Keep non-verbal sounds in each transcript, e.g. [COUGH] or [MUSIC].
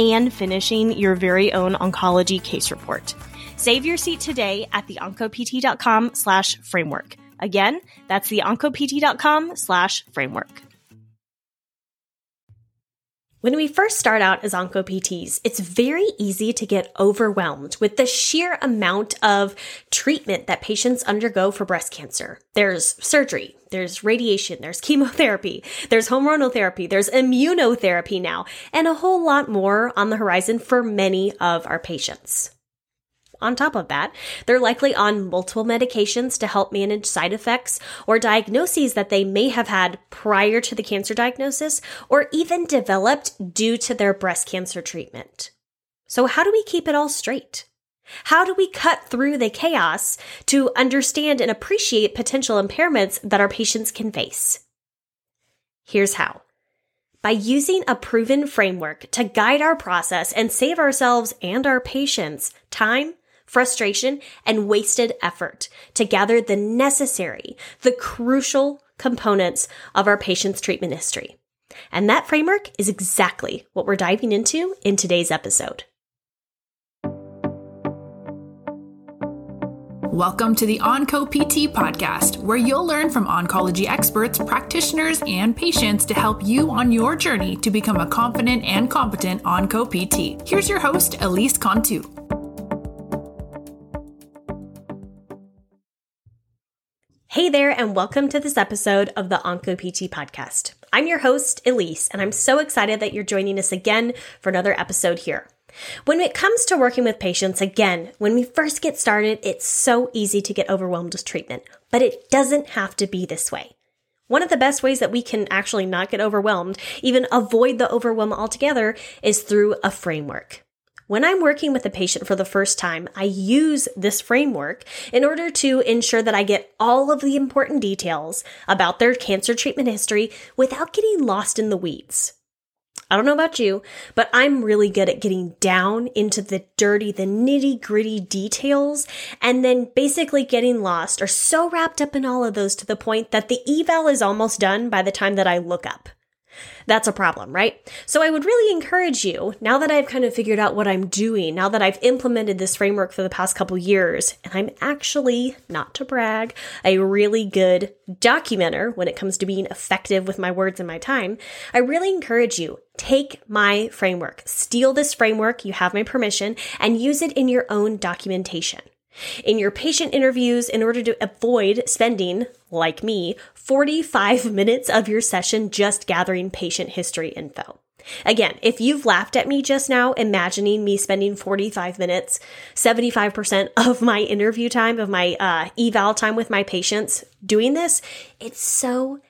and finishing your very own oncology case report. Save your seat today at the theoncopt.com slash framework. Again, that's the theoncopt.com slash framework. When we first start out as OncoPTs, it's very easy to get overwhelmed with the sheer amount of treatment that patients undergo for breast cancer. There's surgery, there's radiation, there's chemotherapy, there's hormonal therapy, there's immunotherapy now, and a whole lot more on the horizon for many of our patients. On top of that, they're likely on multiple medications to help manage side effects or diagnoses that they may have had prior to the cancer diagnosis or even developed due to their breast cancer treatment. So how do we keep it all straight? How do we cut through the chaos to understand and appreciate potential impairments that our patients can face? Here's how. By using a proven framework to guide our process and save ourselves and our patients time, frustration, and wasted effort to gather the necessary, the crucial components of our patient's treatment history. And that framework is exactly what we're diving into in today's episode. Welcome to the OncoPT podcast, where you'll learn from oncology experts, practitioners, and patients to help you on your journey to become a confident and competent OncoPT. Here's your host, Elise Cantu. Hey there, and welcome to this episode of the OncoPT podcast. I'm your host, Elise, and I'm so excited that you're joining us again for another episode here. When it comes to working with patients, again, when we first get started, it's so easy to get overwhelmed with treatment, but it doesn't have to be this way. One of the best ways that we can actually not get overwhelmed, even avoid the overwhelm altogether, is through a framework. When I'm working with a patient for the first time, I use this framework in order to ensure that I get all of the important details about their cancer treatment history without getting lost in the weeds. I don't know about you, but I'm really good at getting down into the dirty, the nitty gritty details and then basically getting lost or so wrapped up in all of those to the point that the eval is almost done by the time that I look up. That's a problem, right? So I would really encourage you, now that I've kind of figured out what I'm doing, now that I've implemented this framework for the past couple years, and I'm actually, not to brag, a really good documenter when it comes to being effective with my words and my time, I really encourage you, take my framework, steal this framework, you have my permission, and use it in your own documentation. In your patient interviews, in order to avoid spending, like me, 45 [LAUGHS] minutes of your session just gathering patient history info. Again, if you've laughed at me just now, imagining me spending 45 minutes, 75% of my interview time, of my uh, eval time with my patients doing this, it's so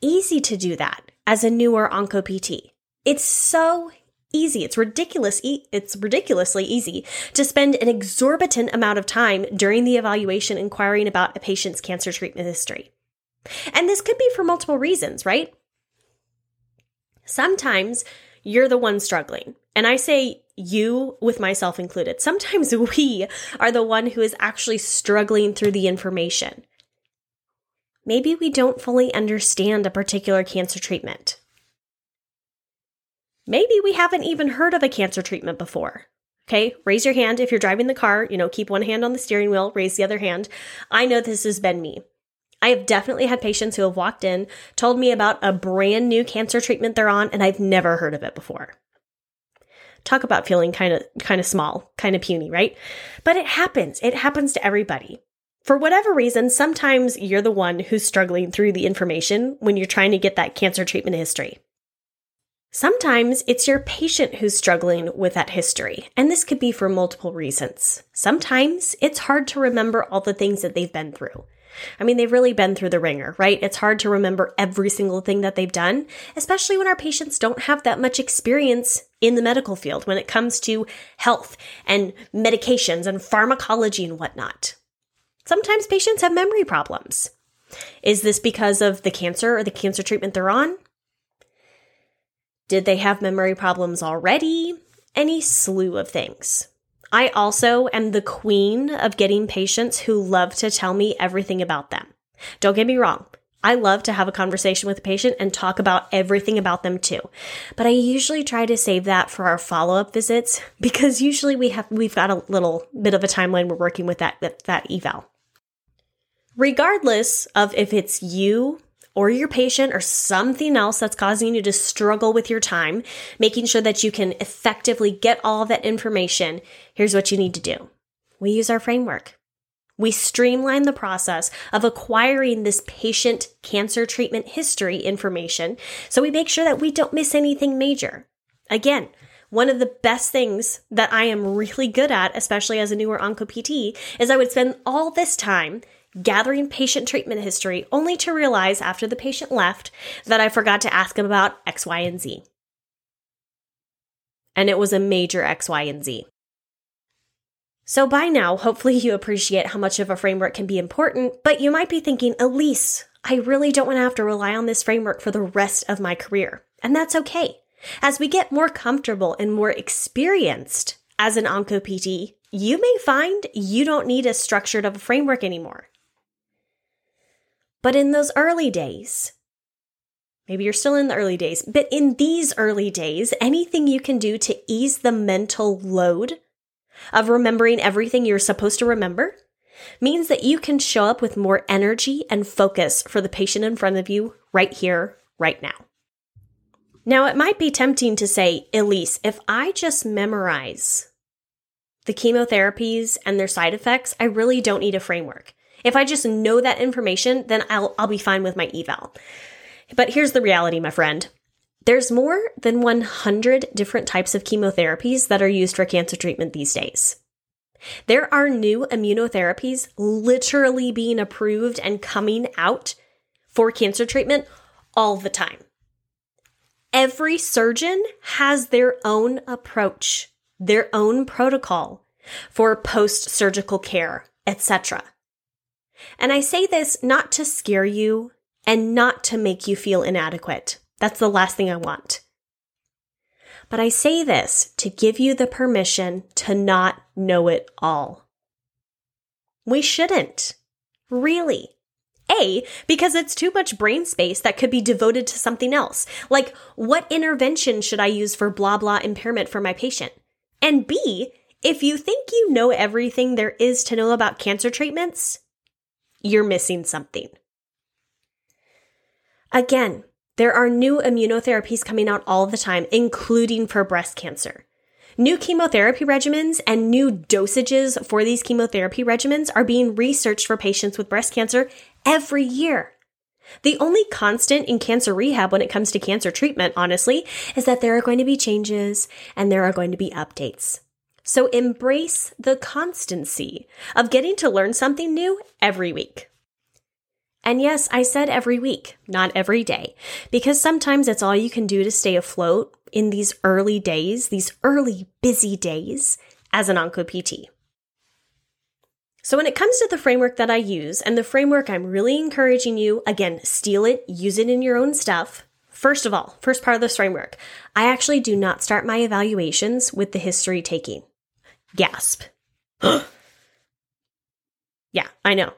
easy to do that as a newer OncoPT. It's so easy. It's ridiculous. It's ridiculously easy to spend an exorbitant amount of time during the evaluation inquiring about a patient's cancer treatment history. And this could be for multiple reasons, right? Sometimes you're the one struggling. And I say you with myself included. Sometimes [LAUGHS] we are the one who is actually struggling through the information. Maybe we don't fully understand a particular cancer treatment. Maybe we haven't even heard of a cancer treatment before. Okay, raise your hand if you're driving the car, you know, keep one hand on the steering wheel, raise the other hand. I know this has been me. I have definitely had patients who have walked in, told me about a brand new cancer treatment they're on, and I've never heard of it before. Talk about feeling kind of kind of small, kind of puny, right? But it happens. It happens to everybody. For whatever reason, sometimes you're the one who's struggling through the information when you're trying to get that cancer treatment history. Sometimes it's your patient who's struggling with that history, and this could be for multiple reasons. Sometimes it's hard to remember all the things that they've been through. I mean, they've really been through the ringer, right? It's hard to remember every single thing that they've done, especially when our patients don't have that much experience in the medical field when it comes to health and medications and pharmacology and whatnot. Sometimes patients have memory problems. Is this because of the cancer or the cancer treatment they're on? Did they have memory problems already? Any slew of things. I also am the queen of getting patients who love to tell me everything about them. Don't get me wrong. I love to have a conversation with a patient and talk about everything about them too. But I usually try to save that for our follow-up visits [LAUGHS] because usually we have we've got a little bit of a timeline we're working with that that, that eval. Regardless of if it's you or your patient or something else that's causing you to struggle with your time, making sure that you can effectively get all that information, here's what you need to do. We use our framework. We streamline the process of acquiring this patient cancer treatment history information so we make sure that we don't miss anything major. Again, one of the best things that I am really good at, especially as a newer Onco PT, is I would spend all this time gathering patient treatment history only to realize after the patient left that I forgot to ask him about X, Y, and Z. And it was a major X, Y, and Z. So by now, hopefully you appreciate how much of a framework can be important, but you might be thinking, Elise, I really don't want to have to rely on this framework for the rest of my career. And that's okay. As we get more comfortable and more experienced as an Onco PT, you may find you don't need as structured of a framework anymore. But in those early days, maybe you're still in the early days, but in these early days, anything you can do to ease the mental load of remembering everything you're supposed to remember means that you can show up with more energy and focus for the patient in front of you right here, right now. Now, it might be tempting to say, Elise, if I just memorize the chemotherapies and their side effects, I really don't need a framework. If I just know that information, then I'll, I'll be fine with my eval. But here's the reality, my friend. There's more than 100 different types of chemotherapies that are used for cancer treatment these days. There are new immunotherapies literally being approved and coming out for cancer treatment all the time. Every surgeon has their own approach, their own protocol for post surgical care, etc. And I say this not to scare you and not to make you feel inadequate. That's the last thing I want. But I say this to give you the permission to not know it all. We shouldn't. Really. A, because it's too much brain space that could be devoted to something else. Like, what intervention should I use for blah blah impairment for my patient? And B, if you think you know everything there is to know about cancer treatments, you're missing something. Again, there are new immunotherapies coming out all the time, including for breast cancer. New chemotherapy regimens and new dosages for these chemotherapy regimens are being researched for patients with breast cancer every year. The only constant in cancer rehab when it comes to cancer treatment, honestly, is that there are going to be changes and there are going to be updates. So embrace the constancy of getting to learn something new every week. And yes, I said every week, not every day, because sometimes it's all you can do to stay afloat in these early days, these early busy days as an Onco PT. So when it comes to the framework that I use and the framework I'm really encouraging you, again, steal it, use it in your own stuff. First of all, first part of this framework, I actually do not start my evaluations with the history taking. Gasp. [GASPS] yeah, I know.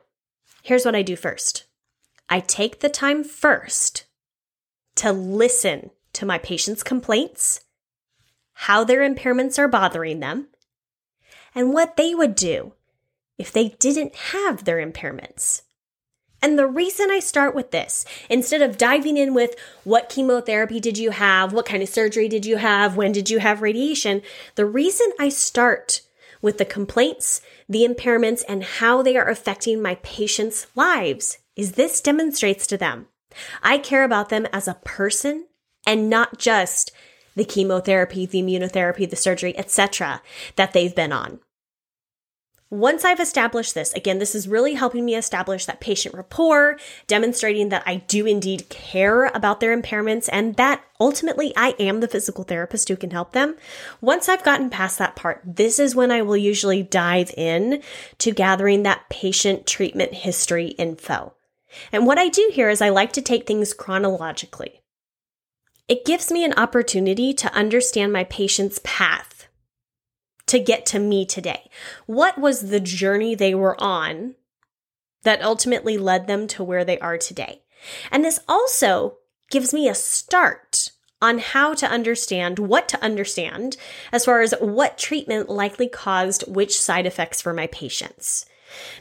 Here's what I do first I take the time first to listen to my patient's complaints, how their impairments are bothering them, and what they would do if they didn't have their impairments. And the reason I start with this, instead of diving in with what chemotherapy did you have, what kind of surgery did you have, when did you have radiation, the reason I start with the complaints, the impairments, and how they are affecting my patients' lives is this demonstrates to them I care about them as a person and not just the chemotherapy, the immunotherapy, the surgery, etc. that they've been on. Once I've established this, again, this is really helping me establish that patient rapport, demonstrating that I do indeed care about their impairments and that ultimately I am the physical therapist who can help them. Once I've gotten past that part, this is when I will usually dive in to gathering that patient treatment history info. And what I do here is I like to take things chronologically. It gives me an opportunity to understand my patient's path to get to me today? What was the journey they were on that ultimately led them to where they are today? And this also gives me a start on how to understand what to understand as far as what treatment likely caused which side effects for my patients.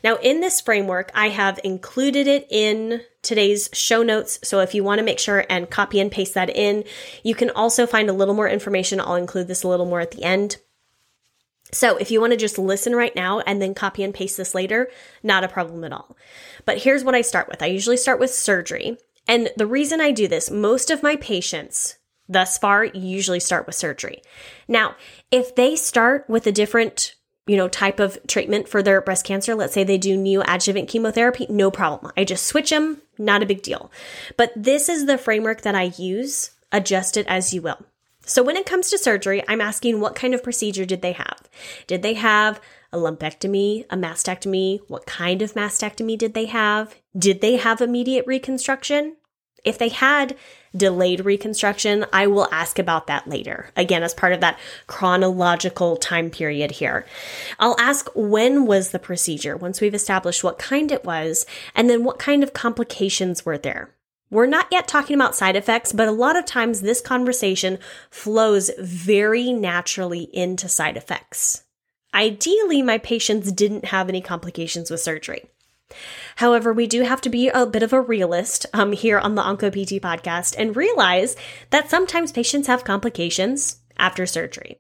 Now, in this framework, I have included it in today's show notes. So if you want to make sure and copy and paste that in, you can also find a little more information. I'll include this a little more at the end. So if you want to just listen right now and then copy and paste this later, not a problem at all. But here's what I start with. I usually start with surgery. And the reason I do this, most of my patients thus far usually start with surgery. Now, if they start with a different you know, type of treatment for their breast cancer. Let's say they do neoadjuvant chemotherapy, no problem. I just switch them, not a big deal. But this is the framework that I use. Adjust it as you will. So when it comes to surgery, I'm asking what kind of procedure did they have? Did they have a lumpectomy, a mastectomy? What kind of mastectomy did they have? Did they have immediate reconstruction? If they had delayed reconstruction, I will ask about that later. Again, as part of that chronological time period here. I'll ask when was the procedure once we've established what kind it was, and then what kind of complications were there. We're not yet talking about side effects, but a lot of times this conversation flows very naturally into side effects. Ideally, my patients didn't have any complications with surgery. However, we do have to be a bit of a realist um, here on the OncoPT podcast and realize that sometimes patients have complications after surgery.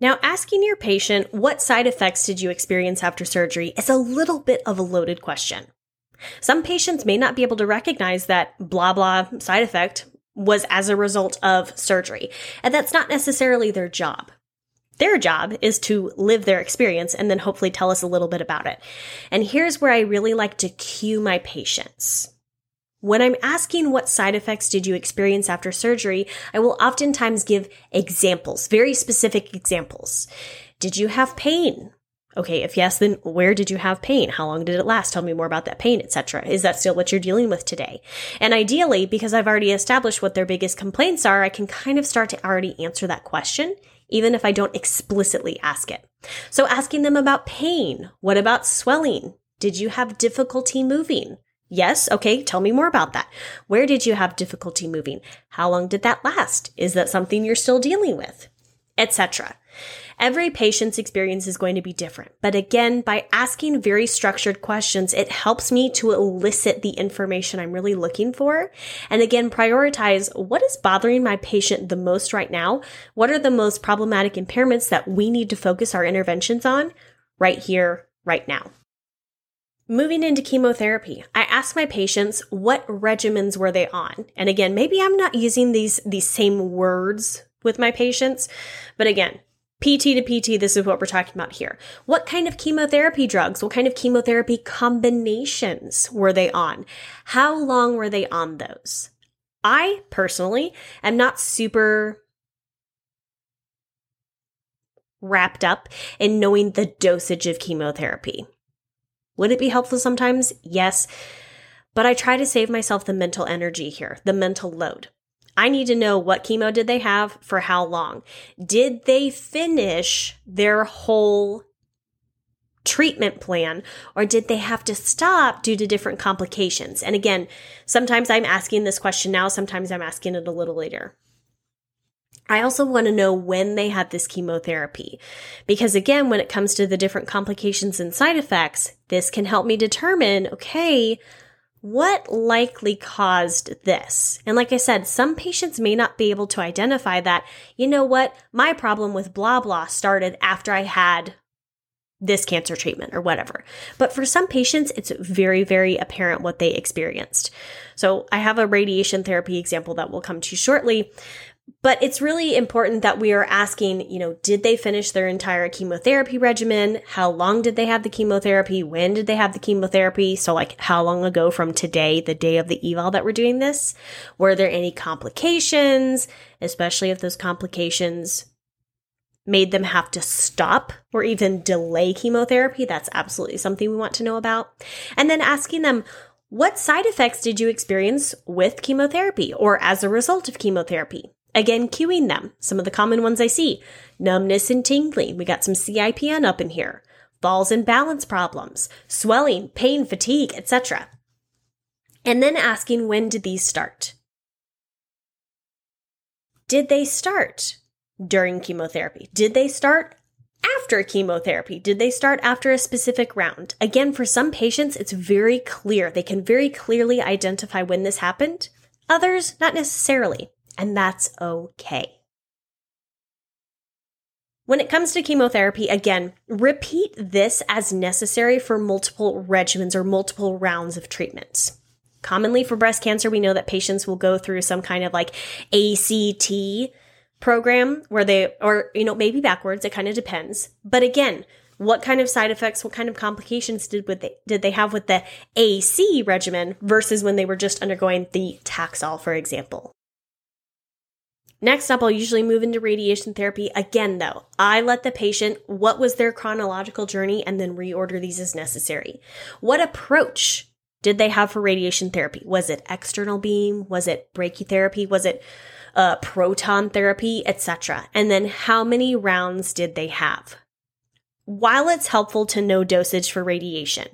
Now, asking your patient what side effects did you experience after surgery is a little bit of a loaded question. Some patients may not be able to recognize that blah blah side effect was as a result of surgery, and that's not necessarily their job. Their job is to live their experience and then hopefully tell us a little bit about it. And here's where I really like to cue my patients. When I'm asking what side effects did you experience after surgery, I will oftentimes give examples, very specific examples. Did you have pain? Okay, if yes, then where did you have pain? How long did it last? Tell me more about that pain, etc. Is that still what you're dealing with today? And ideally, because I've already established what their biggest complaints are, I can kind of start to already answer that question, even if I don't explicitly ask it. So asking them about pain. What about swelling? Did you have difficulty moving? Yes. Okay. Tell me more about that. Where did you have difficulty moving? How long did that last? Is that something you're still dealing with? Etc. Every patient's experience is going to be different. But again, by asking very structured questions, it helps me to elicit the information I'm really looking for. And again, prioritize what is bothering my patient the most right now? What are the most problematic impairments that we need to focus our interventions on right here, right now? Moving into chemotherapy, I ask my patients what regimens were they on? And again, maybe I'm not using these, these same words with my patients, but again, PT to PT, this is what we're talking about here. What kind of chemotherapy drugs, what kind of chemotherapy combinations were they on? How long were they on those? I personally am not super wrapped up in knowing the dosage of chemotherapy. Would it be helpful sometimes? Yes. But I try to save myself the mental energy here, the mental load. I need to know what chemo did they have for how long? Did they finish their whole treatment plan or did they have to stop due to different complications? And again, sometimes I'm asking this question now, sometimes I'm asking it a little later. I also want to know when they had this chemotherapy. Because again, when it comes to the different complications and side effects, this can help me determine, okay, what likely caused this? And like I said, some patients may not be able to identify that, you know what, my problem with blah blah started after I had this cancer treatment or whatever. But for some patients, it's very, very apparent what they experienced. So I have a radiation therapy example that we'll come to shortly. But it's really important that we are asking, you know, did they finish their entire chemotherapy regimen? How long did they have the chemotherapy? When did they have the chemotherapy? So, like, how long ago from today, the day of the eval that we're doing this? Were there any complications, especially if those complications made them have to stop or even delay chemotherapy? That's absolutely something we want to know about. And then asking them, what side effects did you experience with chemotherapy or as a result of chemotherapy? Again, cueing them. Some of the common ones I see numbness and tingling. We got some CIPN up in here. Falls and balance problems, swelling, pain, fatigue, etc. And then asking when did these start? Did they start during chemotherapy? Did they start after chemotherapy? Did they start after a specific round? Again, for some patients, it's very clear. They can very clearly identify when this happened. Others, not necessarily and that's okay. When it comes to chemotherapy, again, repeat this as necessary for multiple regimens or multiple rounds of treatments. Commonly for breast cancer, we know that patients will go through some kind of like ACT program where they, or, you know, maybe backwards, it kind of depends. But again, what kind of side effects, what kind of complications did they, did they have with the AC regimen versus when they were just undergoing the Taxol, for example? Next up, I'll usually move into radiation therapy. Again, though, I let the patient, what was their chronological journey, and then reorder these as necessary. What approach did they have for radiation therapy? Was it external beam? Was it brachytherapy? Was it uh, proton therapy, etc.? And then how many rounds did they have? While it's helpful to know dosage for radiation,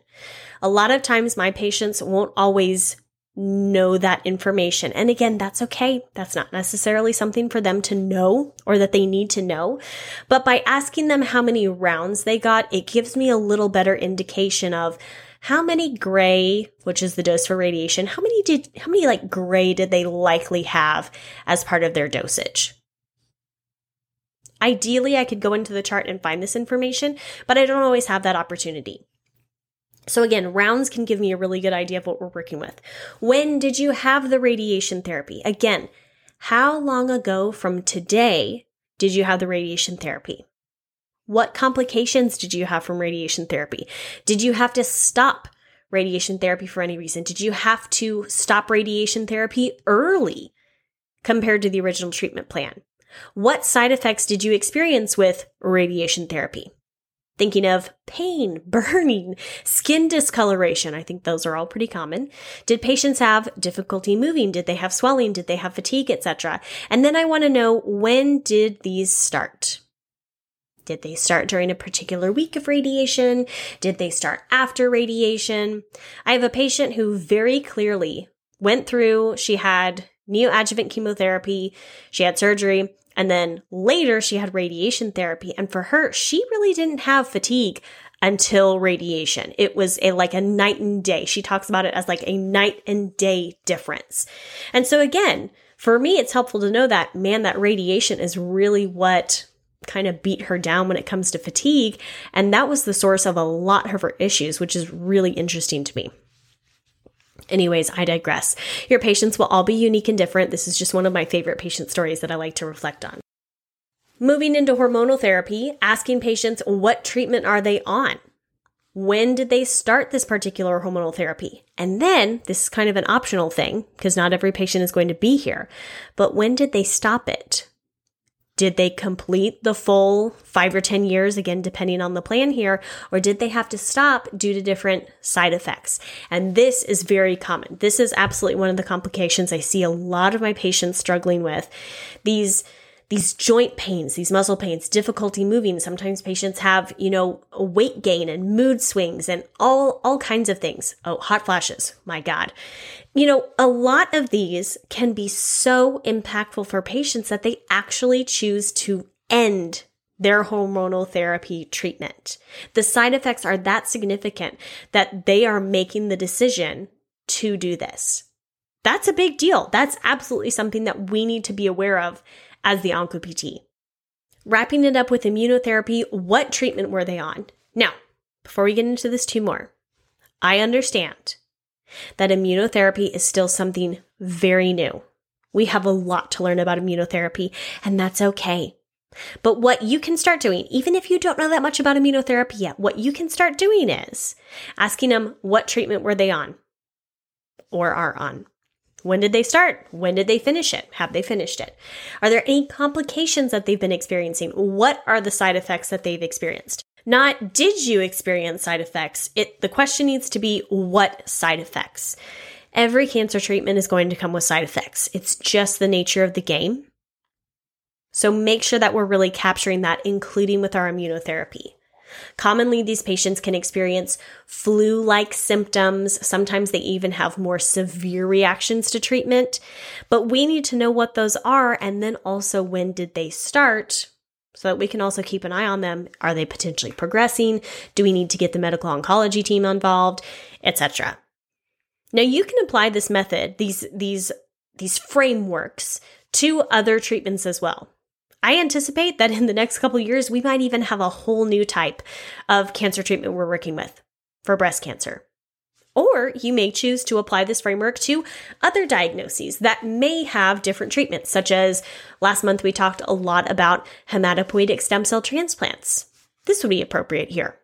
a lot of times my patients won't always know that information. And again, that's okay. That's not necessarily something for them to know or that they need to know. But by asking them how many rounds they got, it gives me a little better indication of how many gray, which is the dose for radiation, how many did, how many like gray did they likely have as part of their dosage? Ideally, I could go into the chart and find this information, but I don't always have that opportunity. So again, rounds can give me a really good idea of what we're working with. When did you have the radiation therapy? Again, how long ago from today did you have the radiation therapy? What complications did you have from radiation therapy? Did you have to stop radiation therapy for any reason? Did you have to stop radiation therapy early compared to the original treatment plan? What side effects did you experience with radiation therapy? Thinking of pain, [LAUGHS] burning, skin discoloration. I think those are all pretty common. Did patients have difficulty moving? Did they have swelling? Did they have fatigue, etc.? And then I want to know when did these start? Did they start during a particular week of radiation? Did they start after radiation? I have a patient who very clearly went through, she had neoadjuvant chemotherapy, she had surgery, and then later she had radiation therapy. And for her, she really didn't have fatigue until radiation. It was a, like a night and day. She talks about it as like a night and day difference. And so again, for me, it's helpful to know that, man, that radiation is really what kind of beat her down when it comes to fatigue. And that was the source of a lot of her issues, which is really interesting to me. Anyways, I digress. Your patients will all be unique and different. This is just one of my favorite patient stories that I like to reflect on. Moving into hormonal therapy, asking patients what treatment are they on? When did they start this particular hormonal therapy? And then, this is kind of an optional thing because not every patient is going to be here, but when did they stop it? Did they complete the full five or 10 years, again, depending on the plan here, or did they have to stop due to different side effects? And this is very common. This is absolutely one of the complications I see a lot of my patients struggling with. These these joint pains, these muscle pains, difficulty moving. Sometimes patients have, you know, weight gain and mood swings and all, all kinds of things. Oh, hot flashes. My God. You know, a lot of these can be so impactful for patients that they actually choose to end their hormonal therapy treatment. The side effects are that significant that they are making the decision to do this. That's a big deal. That's absolutely something that we need to be aware of as the OncoPT. Wrapping it up with immunotherapy, what treatment were they on? Now, before we get into this two more, I understand that immunotherapy is still something very new. We have a lot to learn about immunotherapy, and that's okay. But what you can start doing, even if you don't know that much about immunotherapy yet, what you can start doing is asking them what treatment were they on or are on. When did they start? When did they finish it? Have they finished it? Are there any complications that they've been experiencing? What are the side effects that they've experienced? Not did you experience side effects? It the question needs to be what side effects. Every cancer treatment is going to come with side effects. It's just the nature of the game. So make sure that we're really capturing that, including with our immunotherapy. Commonly, these patients can experience flu like symptoms. Sometimes they even have more severe reactions to treatment. But we need to know what those are and then also when did they start so that we can also keep an eye on them. Are they potentially progressing? Do we need to get the medical oncology team involved, etc. Now you can apply this method, these these these frameworks to other treatments as well. I anticipate that in the next couple years, we might even have a whole new type of cancer treatment we're working with for breast cancer. Or you may choose to apply this framework to other diagnoses that may have different treatments, such as last month we talked a lot about hematopoietic stem cell transplants. This would be appropriate here.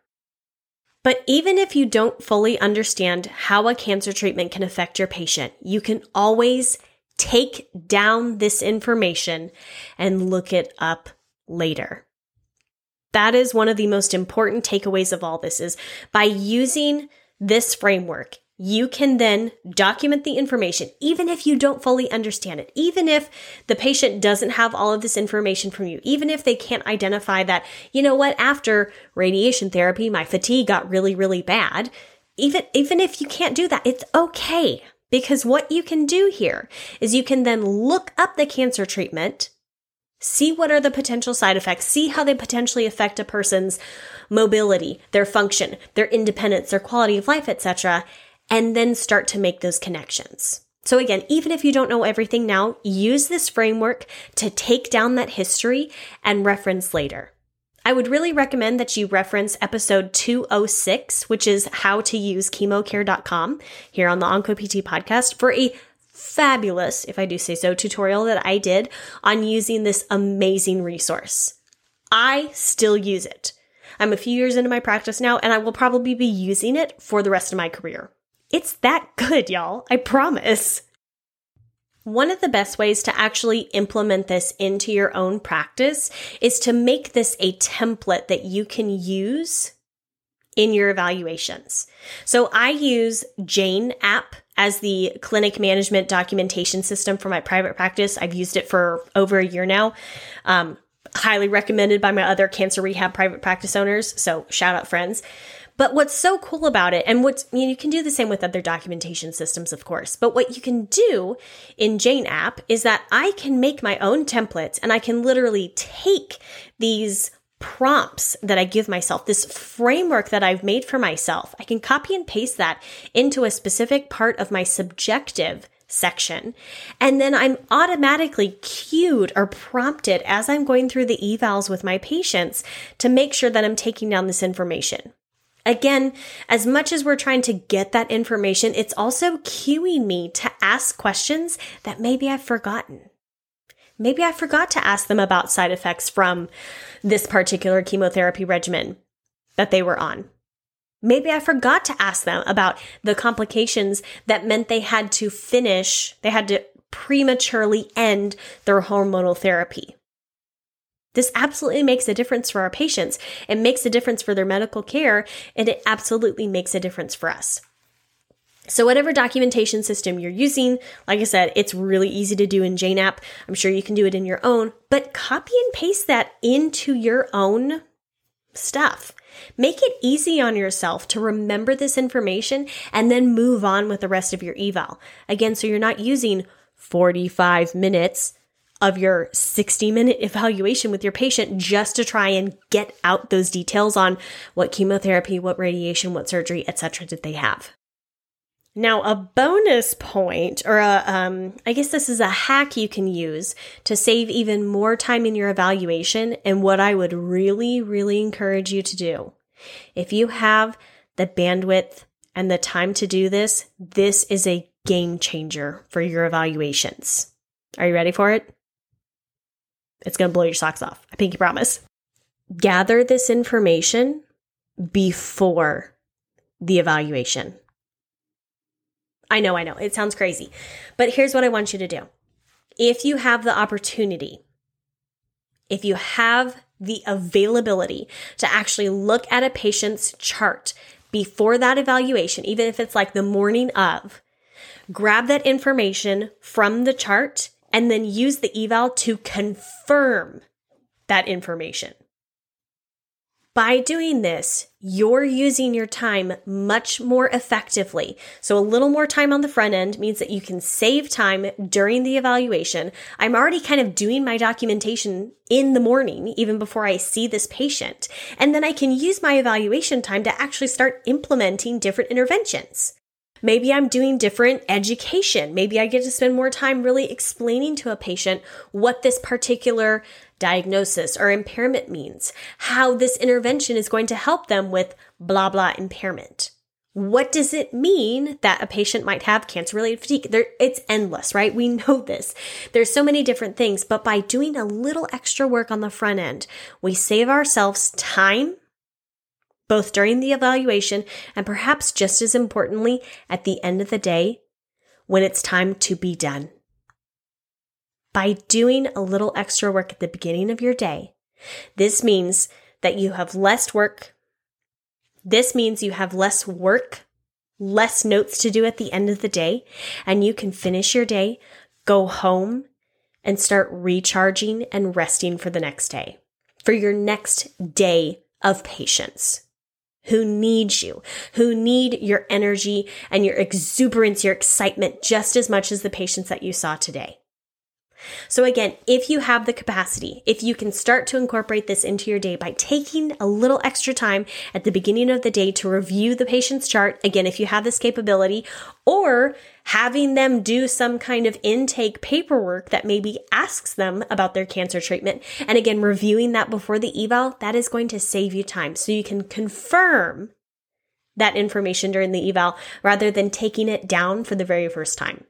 But even if you don't fully understand how a cancer treatment can affect your patient, you can always take down this information and look it up later. That is one of the most important takeaways of all this is by using this framework, you can then document the information, even if you don't fully understand it, even if the patient doesn't have all of this information from you, even if they can't identify that, you know what, after radiation therapy, my fatigue got really, really bad. Even, even if you can't do that, it's okay. Because what you can do here is you can then look up the cancer treatment, see what are the potential side effects, see how they potentially affect a person's mobility, their function, their independence, their quality of life, etc., and then start to make those connections. So again, even if you don't know everything now, use this framework to take down that history and reference later. I would really recommend that you reference episode 206, which is how to use chemocare.com here on the OncoPT podcast for a fabulous, if I do say so, tutorial that I did on using this amazing resource. I still use it. I'm a few years into my practice now, and I will probably be using it for the rest of my career. It's that good, y'all. I promise. One of the best ways to actually implement this into your own practice is to make this a template that you can use in your evaluations. So I use Jane app as the clinic management documentation system for my private practice. I've used it for over a year now. Um, highly recommended by my other cancer rehab private practice owners. So shout out friends. But what's so cool about it, and know, you can do the same with other documentation systems, of course, but what you can do in Jane app is that I can make my own templates and I can literally take these prompts that I give myself, this framework that I've made for myself. I can copy and paste that into a specific part of my subjective section. And then I'm automatically cued or prompted as I'm going through the evals with my patients to make sure that I'm taking down this information. Again, as much as we're trying to get that information, it's also cueing me to ask questions that maybe I've forgotten. Maybe I forgot to ask them about side effects from this particular chemotherapy regimen that they were on. Maybe I forgot to ask them about the complications that meant they had to finish, they had to prematurely end their hormonal therapy. This absolutely makes a difference for our patients. It makes a difference for their medical care, and it absolutely makes a difference for us. So, whatever documentation system you're using, like I said, it's really easy to do in Jane app. I'm sure you can do it in your own, but copy and paste that into your own stuff. Make it easy on yourself to remember this information and then move on with the rest of your eval. Again, so you're not using 45 minutes of your 60 minute evaluation with your patient just to try and get out those details on what chemotherapy, what radiation, what surgery, etc. did they have. Now, a bonus point, or a, um, I guess this is a hack you can use to save even more time in your evaluation, and what I would really, really encourage you to do. If you have the bandwidth and the time to do this, this is a game changer for your evaluations. Are you ready for it? It's going to blow your socks off. I pinky promise. Gather this information before the evaluation. I know, I know, it sounds crazy. But here's what I want you to do. If you have the opportunity, if you have the availability to actually look at a patient's chart before that evaluation, even if it's like the morning of, grab that information from the chart and then use the eval to confirm that information. By doing this, you're using your time much more effectively. So, a little more time on the front end means that you can save time during the evaluation. I'm already kind of doing my documentation in the morning, even before I see this patient. And then I can use my evaluation time to actually start implementing different interventions. Maybe I'm doing different education. Maybe I get to spend more time really explaining to a patient what this particular diagnosis or impairment means, how this intervention is going to help them with blah, blah impairment. What does it mean that a patient might have cancer related fatigue? There, it's endless, right? We [LAUGHS] know this. There's so many different things, but by doing a little extra work on the front end, we save ourselves time both during the evaluation and perhaps just as importantly, at the end of the day, when it's time to be done. By doing a little extra work at the beginning of your day, this means that you have less work. This means you have less work, less notes to do at the end of the day, and you can finish your day, go home, and start recharging and resting for the next day, for your next day of patience who need you, who need your energy and your exuberance, your excitement just as much as the patients that you saw today. So again, if you have the capacity, if you can start to incorporate this into your day by taking a little extra time at the beginning of the day to review the patient's chart, again, if you have this capability, or having them do some kind of intake paperwork that maybe asks them about their cancer treatment, and again, reviewing that before the eval, that is going to save you time. So you can confirm that information during the eval rather than taking it down for the very first time.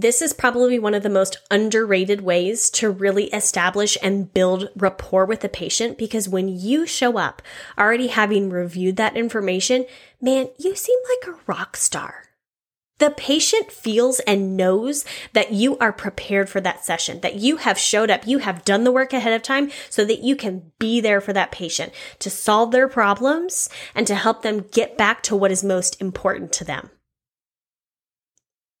This is probably one of the most underrated ways to really establish and build rapport with the patient because when you show up already having reviewed that information, man, you seem like a rock star. The patient feels and knows that you are prepared for that session, that you have showed up, you have done the work ahead of time so that you can be there for that patient to solve their problems and to help them get back to what is most important to them.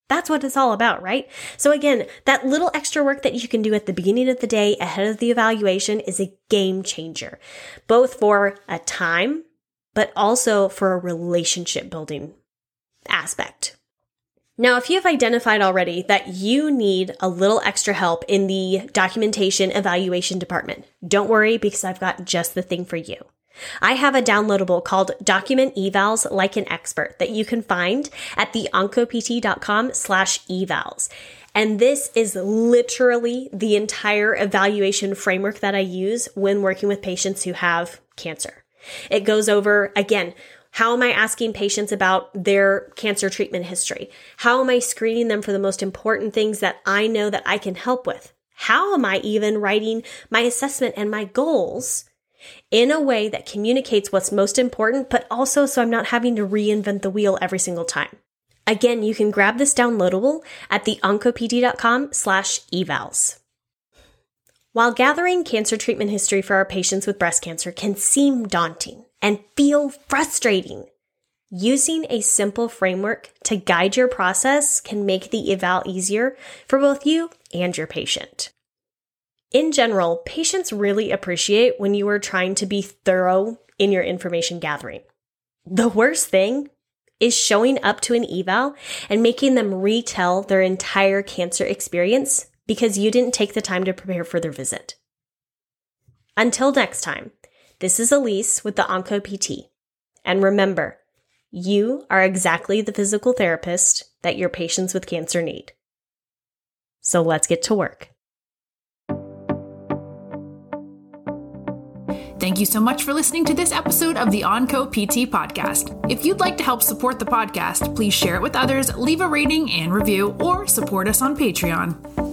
That's what it's all about, right? So again, that little extra work that you can do at the beginning of the day ahead of the evaluation is a game changer, both for a time, but also for a relationship building aspect. Now, if you've identified already that you need a little extra help in the documentation evaluation department, don't worry because I've got just the thing for you. I have a downloadable called Document Evals Like an Expert that you can find at the oncopt.com slash evals. And this is literally the entire evaluation framework that I use when working with patients who have cancer. It goes over, again, how am I asking patients about their cancer treatment history? How am I screening them for the most important things that I know that I can help with? How am I even writing my assessment and my goals in a way that communicates what's most important, but also so I'm not having to reinvent the wheel every single time. Again, you can grab this downloadable at the oncopt.com slash evals. While gathering cancer treatment history for our patients with breast cancer can seem daunting and feel frustrating, using a simple framework to guide your process can make the eval easier for both you and your patient. In general, patients really appreciate when you are trying to be thorough in your information gathering. The worst thing is showing up to an eval and making them retell their entire cancer experience because you didn't take the time to prepare for their visit. Until next time, this is Elise with the Onco PT. And remember, you are exactly the physical therapist that your patients with cancer need. So let's get to work. Thank you so much for listening to this episode of the Onco PT podcast. If you'd like to help support the podcast, please share it with others, leave a rating and review, or support us on Patreon.